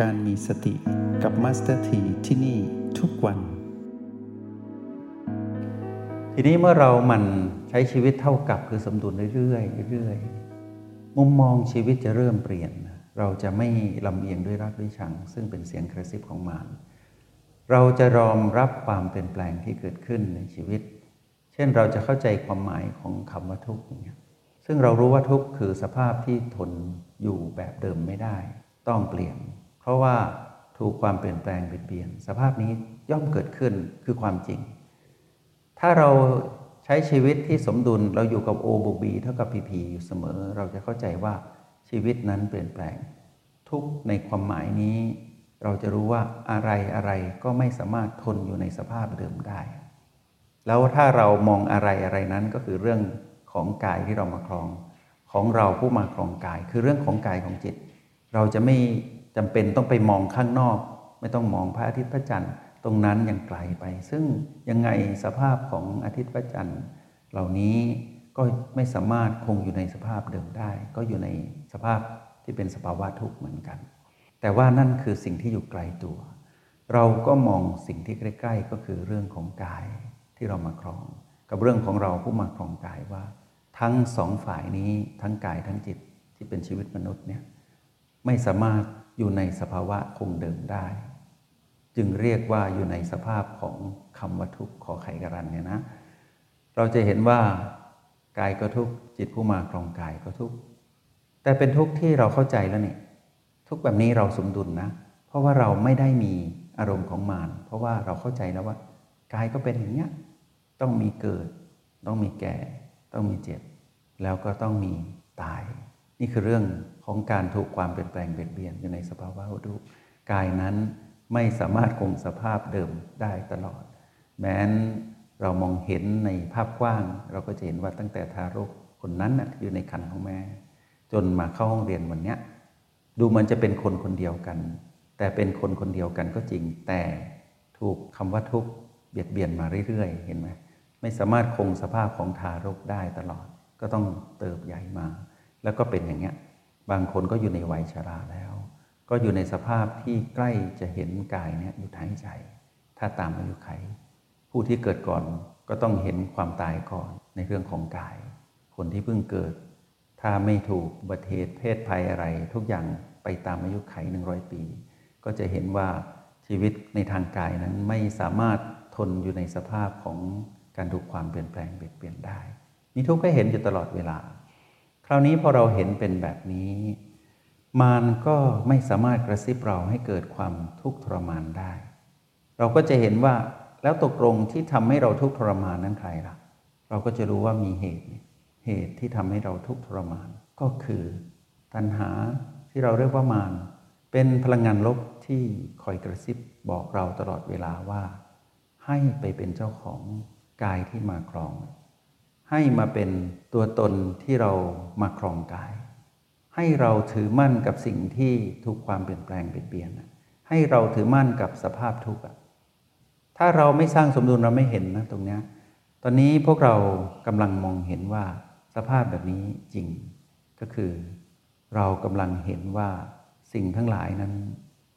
การมีสติกับมาสเตอร์ทีที่นี่ทุกวัน ทีนี้เมื่อเรามันใช้ชีวิตเท่ากับคือสมดุลเรื่อยๆเรื่อยๆมุมมองชีวิตจะเริ่มเปลี่ยน เราจะไม่ลำเอียงด้วยรักด้วยชัง ซึ่งเป็นเสียงกระซิบของมารเราจะยอมรับความเปลี่ยนแปลงที่เกิดขึ้นในชีวิต เช่นเราจะเข้าใจความหมายของคำว่าทุกข์อย่างเงี้ยซึ่งเรารู้ว่าทุกข์คือสภาพที่ทนอยู่แบบเดิมไม่ได้ ต้องเปลี่ยน เพราะว่าถูกความเปลี่ยนแปลงเปลี่ยน สภาพนี้ย่อมเกิดขึ้นคือความจริง ถ้าเราใช้ชีวิตที่สมดุลเราอยู่กับ O บวก B เท่ากับ PP อยู่เสมอ เราจะเข้าใจว่าชีวิตนั้นเปลี่ยนแปลง ทุกในความหมายนี้ เราจะรู้ว่าอะไรอะไรก็ไม่สามารถทนอยู่ในสภาพเดิมได้ แล้วถ้าเรามองอะไรอะไรนั้นก็คือเรื่องของกายที่เรามาครอง ของเราผู้มาครองกาย คือเรื่องของกายของจิต เราจะไม่ จำเป็นต้องไปมองข้างนอก ไม่ต้องมองพระอาทิตย์พระจันทร์ตรงนั้นยังไกลไป ซึ่งยังไงสภาพของอาทิตย์พระจันทร์เหล่านี้ก็ไม่สามารถคงอยู่ในสภาพเดิมได้ ก็อยู่ในสภาพที่เป็นสภาวะทุกข์เหมือนกัน แต่ว่านั่นคือสิ่งที่อยู่ไกลตัว เราก็มองสิ่งที่ใกล้ ๆ ก็คือเรื่องของกายที่เรามาครอง กับเรื่องของเราผู้มาครองกายว่า ทั้งสองฝ่ายนี้ทั้งกายทั้งจิตที่เป็นชีวิตมนุษย์เนี่ยไม่สามารถ อยู่ในสภาวะคงเดิมได้ จึงเรียกว่าอยู่ในสภาพของคำว่าทุขอไขกรันเนี่ยนะ เราจะเห็นว่ากายก็ทุกจิตผู้มาครองกายก็ทุกแต่เป็นทุกข์ที่เราเข้าใจแล้วนี่ทุกแบบนี้เราสมดุลนะ เพราะว่าเราไม่ได้มีอารมณ์ของมารเพราะว่าเราเข้าใจแล้วว่ากายก็เป็นอย่างเนี้ยต้องมีเกิด ต้องมีแก่ ต้องมีเจ็บ แล้วก็ต้องมี นี่คือเรื่องของการถูกความเปลี่ยนแปลงเปลี่ยนเบียนอยู่ในสภาวะวัฏกายนั้นไม่สามารถคงสภาพเดิมได้ตลอด แม้นเรามองเห็นในภาพกว้าง เราก็จะเห็นว่าตั้งแต่ทารกคนนั้นอยู่ในคันของแม่ จนมาเข้าห้องเรียนวันนี้ดูมันจะเป็นคนคนเดียวกัน แต่เป็นคนคนเดียวกันก็จริง แต่ถูกคำว่าทุกข์เบียดเบียนมาเรื่อยๆ เห็นไหมไม่สามารถคงสภาพของทารกได้ตลอด ก็ต้องเติบใหญ่มา แล้วก็เป็นอย่างเงี้ยบางคนก็อยู่ในวัยชราแล้ว ก็อยู่ในสภาพที่ใกล้จะเห็นกายเนี่ยอยู่ท้ายใจ ถ้าตามอายุไข ผู้ที่เกิดก่อนก็ต้องเห็นความตายก่อนในเรื่องของกาย คนที่เพิ่งเกิด ถ้าไม่ถูกบัติเหตุเพศภัยอะไร ทุกอย่างไปตามอายุไขหนึ่งร้อยปี ก็จะเห็นว่าชีวิตในทางกายนั้นไม่สามารถทนอยู่ในสภาพของการถูกความเปลี่ยนแปลงเปลี่ยนเปลี่ยนได้มีทุกข์ให้เห็นอยู่ตลอดเวลา ราวนี้พอเราเห็นเป็นแบบนี้ มารก็ไม่สามารถกระซิบเราให้เกิดความทุกข์ทรมานได้ เราก็จะเห็นว่าแล้วตกลงที่ทำให้เราทุกข์ทรมานนั้นใครล่ะ เราก็จะรู้ว่ามีเหตุ เหตุที่ทำให้เราทุกข์ทรมานก็คือ ตัณหาที่เราเรียกว่ามารเป็นพลังงานลบที่คอยกระซิบบอกเราตลอดเวลาว่า ให้ไปเป็นเจ้าของกายที่มาครอง ให้มาเป็นตัวตนที่เรามาครองกาย ให้เราถือมั่นกับสิ่งที่ถูกความเปลี่ยนแปลงเปลี่ยนให้เราถือมั่นกับสภาพทุกข์ถ้าเราไม่สร้างสมดุลเราไม่เห็นนะตรงนี้ตอนนี้พวกเรากำลังมองเห็นว่าสภาพแบบนี้จริง ก็คือ เรากำลังเห็นว่าสิ่งทั้งหลายนั้น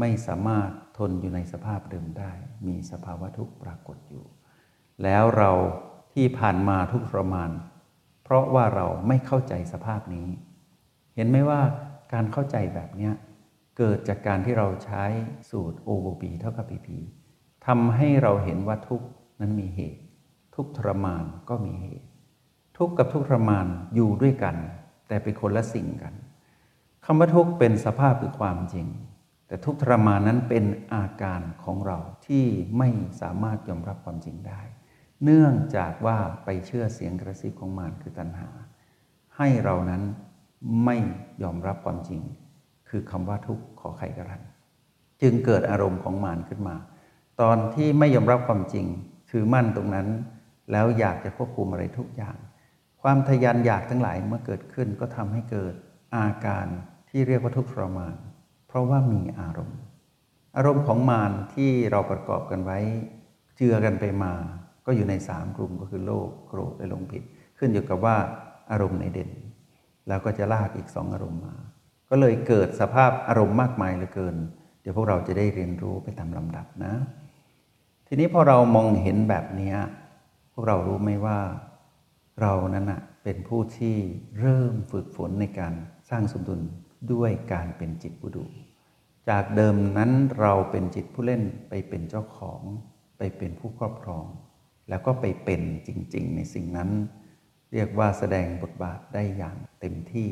ไม่สามารถทนอยู่ในสภาพเดิมได้ มีสภาวะทุกข์ปรากฏอยู่ แล้วเรา ที่ผ่านมาทุกทรมาน เพราะว่าเราไม่เข้าใจสภาพนี้ เห็นไหมว่าการเข้าใจแบบนี้เกิดจากการที่เราใช้สูตร O บวก B เท่ากับ PP ทำให้เราเห็นว่าทุกนั้นมีเหตุ ทุกทรมานก็มีเหตุ ทุกกับทุกทรมานอยู่ด้วยกัน แต่เป็นคนละสิ่งกันคำว่าทุกเป็นสภาพคือความจริง แต่ทุกทรมานนั้นเป็นอาการของเราที่ไม่สามารถยอมรับความจริงได้ เนื่องจากว่าไปเชื่อเสียงกระซิบของมารคือตัณหา ให้เรานั้นไม่ยอมรับความจริง คือคำว่าทุกข์ขอไขกรัน จึงเกิดอารมณ์ของมารขึ้นมา ตอนที่ไม่ยอมรับความจริง ถือมั่นตรงนั้น แล้วอยากจะควบคุมอะไรทุกอย่าง ความทยานอยากทั้งหลายเมื่อเกิดขึ้นก็ทำให้เกิดอาการที่เรียกว่าทุกข์ทรมาน เพราะว่ามีอารมณ์ อารมณ์ของมารที่เราประกอบกันไว้ เจือกันไปมา ก็อยู่ในสามกลุ่มก็คือโลภโกรธและหลงผิด ขึ้นอยู่กับว่าอารมณ์ไหนเด่น แล้วก็จะลากอีกสองอารมณ์มา ก็เลยเกิดสภาพอารมณ์มากมายเหลือเกิน เดี๋ยวพวกเราจะได้เรียนรู้ไปตามลำดับนะ ทีนี้พอเรามองเห็นแบบนี้พวกเรารู้ไหมว่าเรานั้นนะเป็นผู้ที่เริ่มฝึกฝนในการสร้างสมดุลด้วยการเป็นจิตผู้ดู จากเดิมนั้นเราเป็นจิตผู้เล่นไปเป็นเจ้าของ ไปเป็นผู้ครอบครอง แล้วก็ไปเป็นจริง ๆ ในสิ่งนั้น เรียกว่าแสดงบทบาทได้อย่างเต็มที่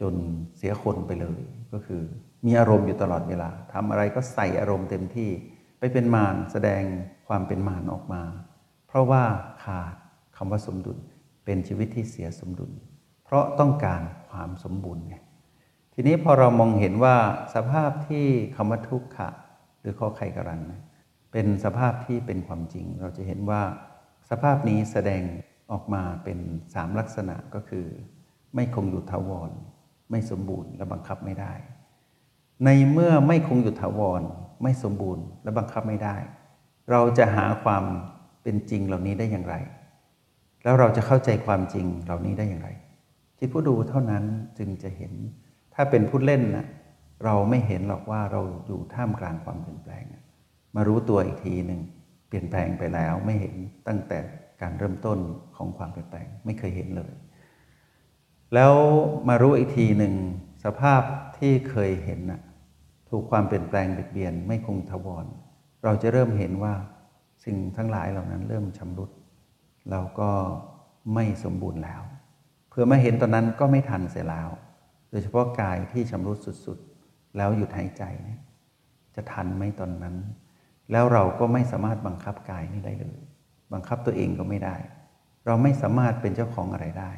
จนเสียคนไปเลย ก็คือมีอารมณ์อยู่ตลอดเวลาทำอะไรก็ใส่อารมณ์เต็มที่ ไปเป็นมารแสดงความเป็นมารออกมา เพราะว่าขาดคำว่าสมดุลเป็นชีวิตที่เสียสมดุล เพราะต้องการความสมบูรณ์ไงทีนี้พอเรามองเห็นว่าสภาพที่คำว่าทุกขะ หรือข้อไขกรันนะ เป็นสภาพที่เป็นความจริง เราจะเห็นว่าสภาพนี้แสดงออกมาเป็นสามลักษณะก็คือ ไม่คงอยู่ทาวร ไม่สมบูรณ์และบังคับไม่ได้ ในเมื่อไม่คงอยู่ทาวร ไม่สมบูรณ์และบังคับไม่ได้ เราจะหาความเป็นจริงเหล่านี้ได้อย่างไร แล้วเราจะเข้าใจความจริงเหล่านี้ได้อย่างไร ที่ผู้ดูเท่านั้นจึงจะเห็น ถ้าเป็นผู้เล่นนะเราไม่เห็นหรอกว่าเราอยู่ท่ามกลางความเปลี่ยนแปลง มารู้ตัวอีกทีหนึ่งเปลี่ยนแปลงไปแล้วไม่เห็นตั้งแต่การเริ่มต้นของความเปลี่ยนแปลงไม่เคยเห็นเลย แล้วมารู้อีกทีหนึ่งสภาพที่เคยเห็นนะถูกความเปลี่ยนแปลงเบียดเบียนไม่คงทวร เราจะเริ่มเห็นว่าสิ่งทั้งหลายเหล่านั้นเริ่มชำรุดเราก็ไม่สมบูรณ์แล้ว เพื่อมาเห็นตอนนั้นก็ไม่ทันเสียแล้ว โดยเฉพาะกายที่ชำรุดสุดๆ แล้วหยุดหายใจเนี่ยจะทันไหมตอนนั้น แล้วเราก็ไม่สามารถบังคับกายนี้ได้เลย บังคับตัวเองก็ไม่ได้ เราไม่สามารถเป็นเจ้าของอะไรได้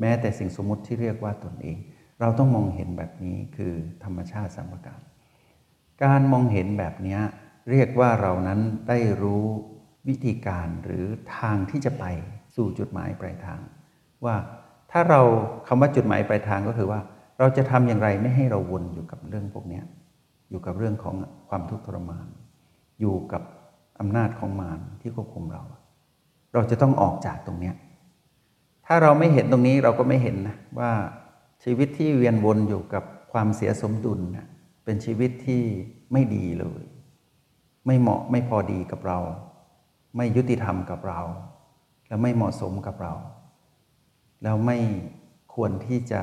แม้แต่สิ่งสมมติที่เรียกว่าตนเอง เราต้องมองเห็นแบบนี้คือธรรมชาติสัมปการ การมองเห็นแบบนี้เรียกว่าเรานั้นได้รู้วิธีการหรือทางที่จะไปสู่จุดหมายปลายทาง ว่าถ้าเราคำว่าจุดหมายปลายทางก็คือว่า เราจะทำอย่างไรไม่ให้เราวนอยู่กับเรื่องพวกนี้อยู่กับเรื่องของความทุกข์ทรมาน อยู่กับอำนาจของมารที่ควบคุมเรา เราจะต้องออกจากตรงนี้ถ้าเราไม่เห็นตรงนี้เราก็ไม่เห็นนะว่าชีวิตที่เวียนวนอยู่กับความเสียสมดุลนะเป็นชีวิตที่ไม่ดีเลย ไม่เหมาะไม่พอดีกับเรา ไม่ยุติธรรมกับเรา และไม่เหมาะสมกับเรา แล้วไม่ควรที่จะ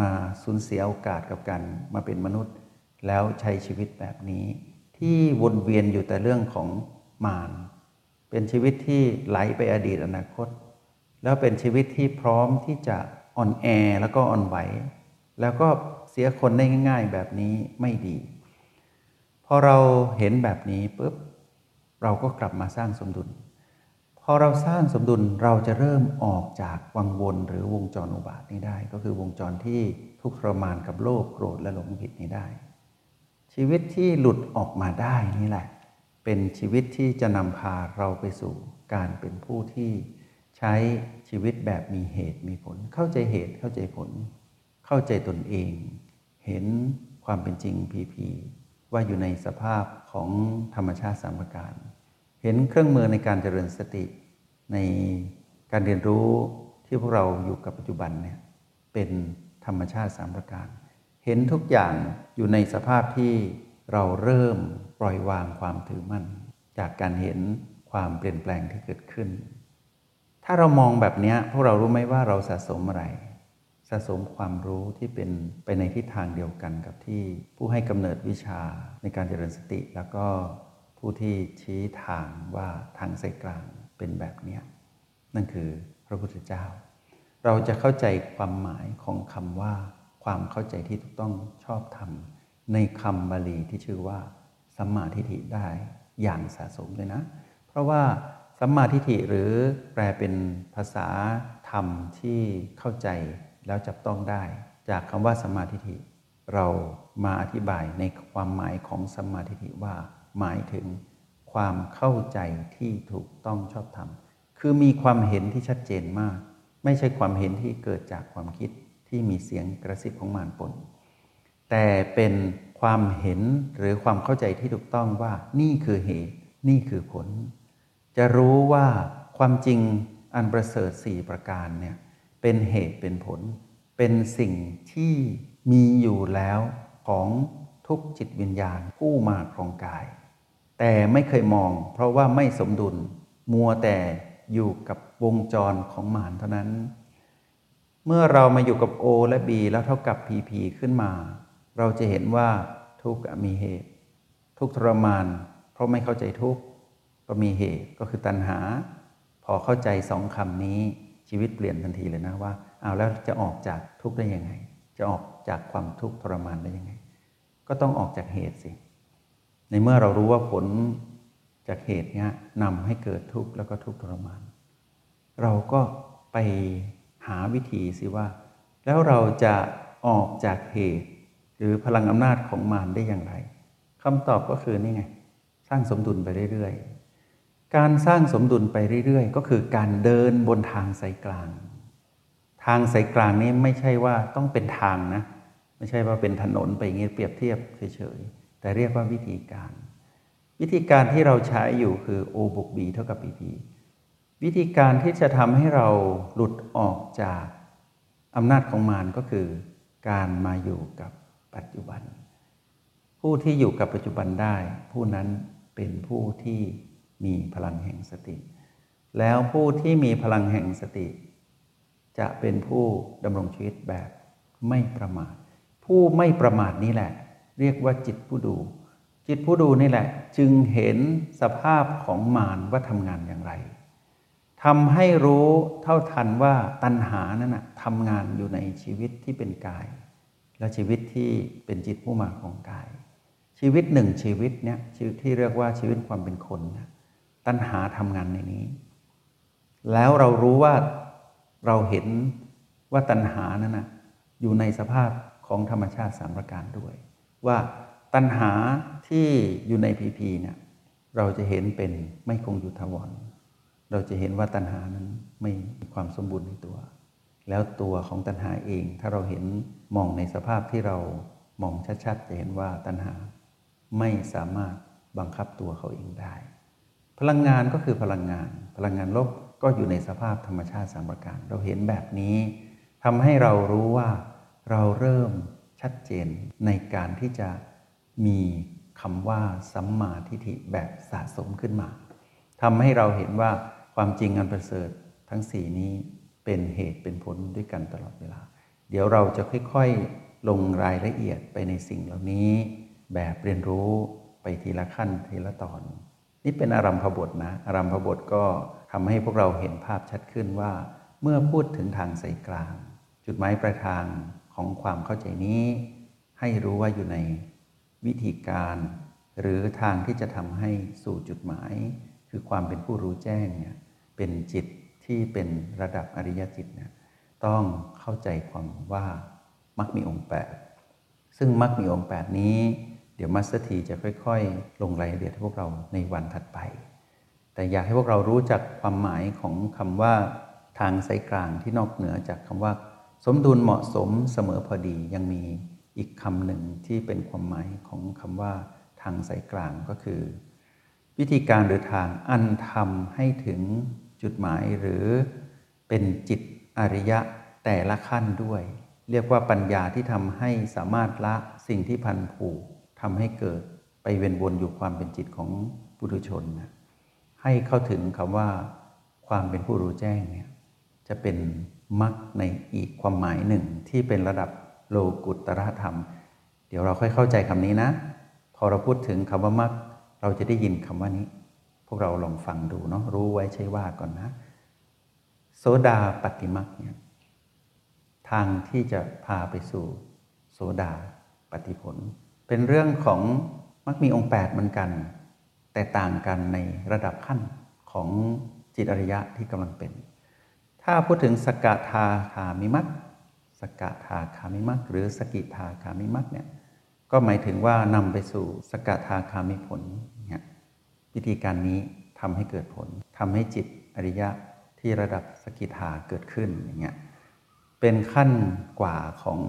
มาสูญเสียโอกาสกับกันมาเป็นมนุษย์ แล้วใช้ชีวิตแบบนี้ ที่วนเวียนอยู่แต่เรื่องของมารเป็นชีวิตที่ไหลไปอดีตอนาคต แล้วเป็นชีวิตที่พร้อมที่จะอ่อนแอแล้วก็อ่อนไหว แล้วก็เสียคนได้ง่าย ๆ แบบนี้ไม่ดีพอเราเห็นแบบนี้ปุ๊บเราก็กลับมาสร้างสมดุลพอเราสร้างสมดุลเราจะเริ่มออกจากวังวนหรือวงจรอุบาทนี้ได้ ก็คือวงจรที่ทุกข์ทรมานกับโลภโกรธและหลงผิดนี้ได้ ชีวิตที่หลุดออกมาได้นี่แหละ เป็นชีวิตที่จะนำพาเราไปสู่การเป็นผู้ที่ใช้ชีวิตแบบมีเหตุมีผล เข้าใจเหตุเข้าใจผล เข้าใจตนเอง เห็นความเป็นจริงพีพีว่าอยู่ในสภาพของธรรมชาติสามประการ เห็นเครื่องมือในการเจริญสติ ในการเรียนรู้ที่พวกเราอยู่กับปัจจุบันเนี่ยเป็นธรรมชาติสามประการ เห็นทุกอย่างอยู่ในสภาพที่เราเริ่มปล่อยวางความถือมั่น จากการเห็นความเปลี่ยนแปลงที่เกิดขึ้น ถ้าเรามองแบบนี้พวกเรารู้ไหมว่าเราสะสมอะไร สะสมความรู้ที่เป็นไปในทิศทางเดียวกันกับที่ผู้ให้กำเนิดวิชาในการเจริญสติ แล้วก็ผู้ที่ชี้ทางว่าทางสายกลางเป็นแบบนี้นั่นคือพระพุทธเจ้า เราจะเข้าใจความหมายของคำว่า ความเข้าใจที่ถูกต้องชอบธรรม ในคำบาลีที่ชื่อว่าสัมมาทิฏฐิได้อย่างสะสมเลยนะ เพราะว่าสัมมาทิฏฐิหรือแปลเป็นภาษาธรรมที่เข้าใจแล้วจับต้องได้ จากคำว่าสัมมาทิฏฐิเรามาอธิบายในความหมายของสัมมาทิฏฐิว่า หมายถึงความเข้าใจที่ถูกต้องชอบธรรม คือมีความเห็นที่ชัดเจนมาก ไม่ใช่ความเห็นที่เกิดจากความคิด ที่มีเสียงกระซิบของมารปนแต่เป็นความเห็นหรือความเข้าใจที่ถูกต้องว่านี่คือเหตุ นี่คือผล จะรู้ว่าความจริงอันประเสริฐสี่ประการเนี่ยเป็นเหตุเป็นผล เป็นสิ่งที่มีอยู่แล้วของทุกจิตวิญญาณผู้มาครองกาย แต่ไม่เคยมอง เพราะว่าไม่สมดุล มัวแต่อยู่กับวงจรของมารเท่านั้น เมื่อเรามาอยู่กับ O และ B แล้วเท่ากับ PP ขึ้นมา เราจะเห็นว่าทุกข์มีเหตุ ทุกทรมาน เพราะไม่เข้าใจทุกข์ก็มีเหตุก็คือตัณหา พอเข้าใจสองคำนี้ชีวิตเปลี่ยนทันทีเลยนะว่าเอาแล้วจะออกจากทุกข์ได้ยังไง จะออกจากความทุกข์ทรมานได้ยังไง ก็ต้องออกจากเหตุสิ ในเมื่อเรารู้ว่าผลจากเหตุนี้นำให้เกิดทุกข์แล้วก็ทุกข์ทรมาน เราก็ไป หาวิธีสิว่า แล้วเราจะออกจากเหตุ หรือพลังอำนาจของมารได้อย่างไรคำตอบก็คือนี่ไง สร้างสมดุลไปเรื่อยๆ การสร้างสมดุลไปเรื่อยๆ ก็คือการเดินบนทางสายกลาง ทางสายกลางนี้ไม่ใช่ว่าต้องเป็นทางนะ ไม่ใช่ว่าเป็นถนนไปอย่างนี้เปรียบเทียบเฉยๆ แต่เรียกว่าวิธีการ วิธีการที่เราใช้อยู่คือ O บวก B เท่ากับ PP วิธีการที่จะทำให้เราหลุดออกจากอำนาจของมารก็คือ การมาอยู่กับปัจจุบัน ผู้ที่อยู่กับปัจจุบันได้ ผู้นั้นเป็นผู้ที่มีพลังแห่งสติ แล้วผู้ที่มีพลังแห่งสติ จะเป็นผู้ดำรงชีวิตแบบไม่ประมาท ผู้ไม่ประมาทนี่แหละ เรียกว่าจิตผู้ดู จิตผู้ดูนี่แหละ จึงเห็นสภาพของมารว่าทำงานอย่างไร ทำให้รู้เท่าทันว่าตัณหานั้นนะทำงานอยู่ในชีวิตที่เป็นกาย และชีวิตที่เป็นจิตผู้มาของกาย ชีวิตหนึ่งชีวิตเนี้ยชีวิตที่เรียกว่าชีวิตความเป็นคนนะตัณหาทำงานในนี้ แล้วเรารู้ว่าเราเห็นว่าตัณหานั้นนะอยู่ในสภาพของธรรมชาติสามประการด้วย ว่าตัณหาที่อยู่ในพีพีเนี่ยเราจะเห็นเป็นไม่คงอยู่ทวร เราจะเห็นว่าตัณหานั้นไม่มีความสมบูรณ์ในตัว แล้วตัวของตัณหาเอง ถ้าเราเห็นมองในสภาพที่เรามองชัดๆ จะเห็นว่าตัณหาไม่สามารถบังคับตัวเขาเองได้ พลังงานก็คือพลังงาน พลังงานลบก็อยู่ในสภาพธรรมชาติสามประการ เราเห็นแบบนี้ทำให้เรารู้ว่าเราเริ่มชัดเจนในการที่จะมีคำว่าสัมมาทิฏฐิแบบสะสมขึ้นมาทำให้เราเห็นว่า ความจริงอันประเสริฐทั้งสี่นี้เป็นเหตุเป็นผลด้วยกันตลอดเวลา เดี๋ยวเราจะค่อยๆลงรายละเอียดไปในสิ่งเหล่านี้ แบบเรียนรู้ไปทีละขั้นทีละตอน นี่เป็นอารัมพบทนะ อารัมพบทก็ทำให้พวกเราเห็นภาพชัดขึ้นว่า เมื่อพูดถึงทางสายกลาง จุดหมายปลายทางของความเข้าใจนี้ ให้รู้ว่าอยู่ในวิธีการ หรือทางที่จะทำให้สู่จุดหมาย คือความเป็นผู้รู้แจ้งเนี่ย เป็นจิตที่เป็นระดับอริยจิตเนี่ยต้องเข้าใจความว่ามักมีองค์แปดซึ่งมักมีองค์แปดนี้ เดี๋ยวมัสเตอร์ทีจะค่อยๆ ลงรายละเอียดให้พวกเราในวันถัดไป แต่อยากให้พวกเรารู้จักความหมายของคำว่าทางสายกลางที่นอกเหนือจากคำว่า สมดุลเหมาะสมเสมอพอดียังมีอีกคำหนึ่งที่เป็นความหมายของคำว่าทางสายกลางก็คือ วิธีการหรือทางอันทำให้ถึงจุดหมายหรือเป็นจิตอริยะแต่ละขั้นด้วย เรียกว่าปัญญาที่ทำให้สามารถละสิ่งที่พันผูกทำให้เกิดไปเวียนวนอยู่ความเป็นจิตของปุถุชนนะให้เข้าถึงคำว่า ความเป็นผู้รู้แจ้งเนี่ยจะเป็นมรรคในอีกความหมายหนึ่งที่เป็นระดับโลกุตตรธรรม เดี๋ยวเราค่อยเข้าใจคำนี้นะ พอเราพูดถึงคำว่ามรรค เราจะได้ยินคำว่านี้ พวกเราลองฟังดูเนาะรู้ไว้ใช่ว่าก่อนนะ โสดาปฏิมักเนี่ยทางที่จะพาไปสู่โสดาปฏิผล เป็นเรื่องของมักมีองค์แปดเหมือนกัน แต่ต่างกันในระดับขั้นของจิตอริยะที่กำลังเป็น ถ้าพูดถึงสกทาคามิมักสกทาคามิมักหรือสกิทาคามิมักเนี่ยก็หมายถึงว่านำไปสู่สกทาคามิผล วิธีการนี้ทำให้เกิดผลทำให้จิตอริยะที่ระดับสกิทาเกิดขึ้นอย่างเงี้ยเป็นขั้นกว่าของ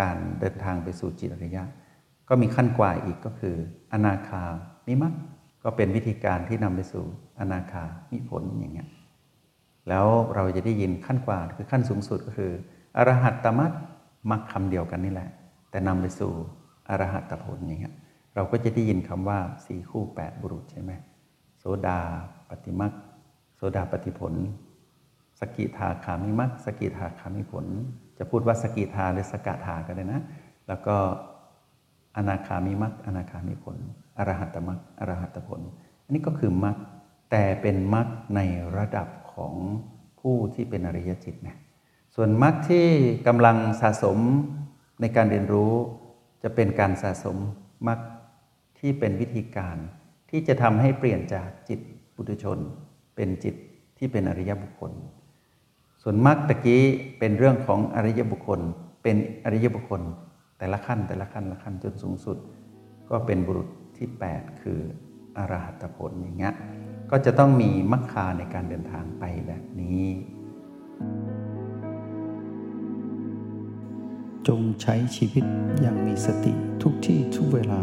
การเดินทางไปสู่จิตอริยะ ก็มีขั้นกว่าอีกก็คือ อนาคามิมักก็เป็นวิธีการที่นำไปสู่อนาคามิผลอย่างเงี้ยแล้วเราจะได้ยินขั้นกว่าคือขั้นสูงสุดก็คือ อรหัตตมัตมักคำเดียวกันนี่แหละ แต่นำไปสู่อรหัตตผลอย่างเงี้ย เราก็จะได้ยินคำว่าสี่คู่แปดบุรุษใช่ไหมโสดาปฏิมักโสดาปฏิผล สกิทาคามิมักสกิทาคามิผล จะพูดว่าสกิทาหรือสกทาก็ได้นะ แล้วก็อนาคามิมักอนาคามิผลอรหัตมักอรหัตผล อันนี้ก็คือมักแต่เป็นมักในระดับของผู้ที่เป็นอริยจิตนะส่วนมักที่กำลังสะสมในการเรียนรู้จะเป็นการสะสมมัก ที่เป็นวิธีการที่จะทำให้เปลี่ยนจากจิตปุถุชน เป็นจิตที่เป็นอริยบุคคล ส่วนมรรคตะกี้เป็นเรื่องของอริยบุคคล เป็นอริยบุคคล แต่ละขั้นแต่ละขั้นละขั้นจนสูงสุด ก็เป็นบุรุษที่ 8 คืออรหัตผลอย่างเงี้ยก็จะต้องมีมรรคาในการเดินทางไปแบบนี้ จงใช้ชีวิตอย่างมีสติทุกที่ทุกเวลา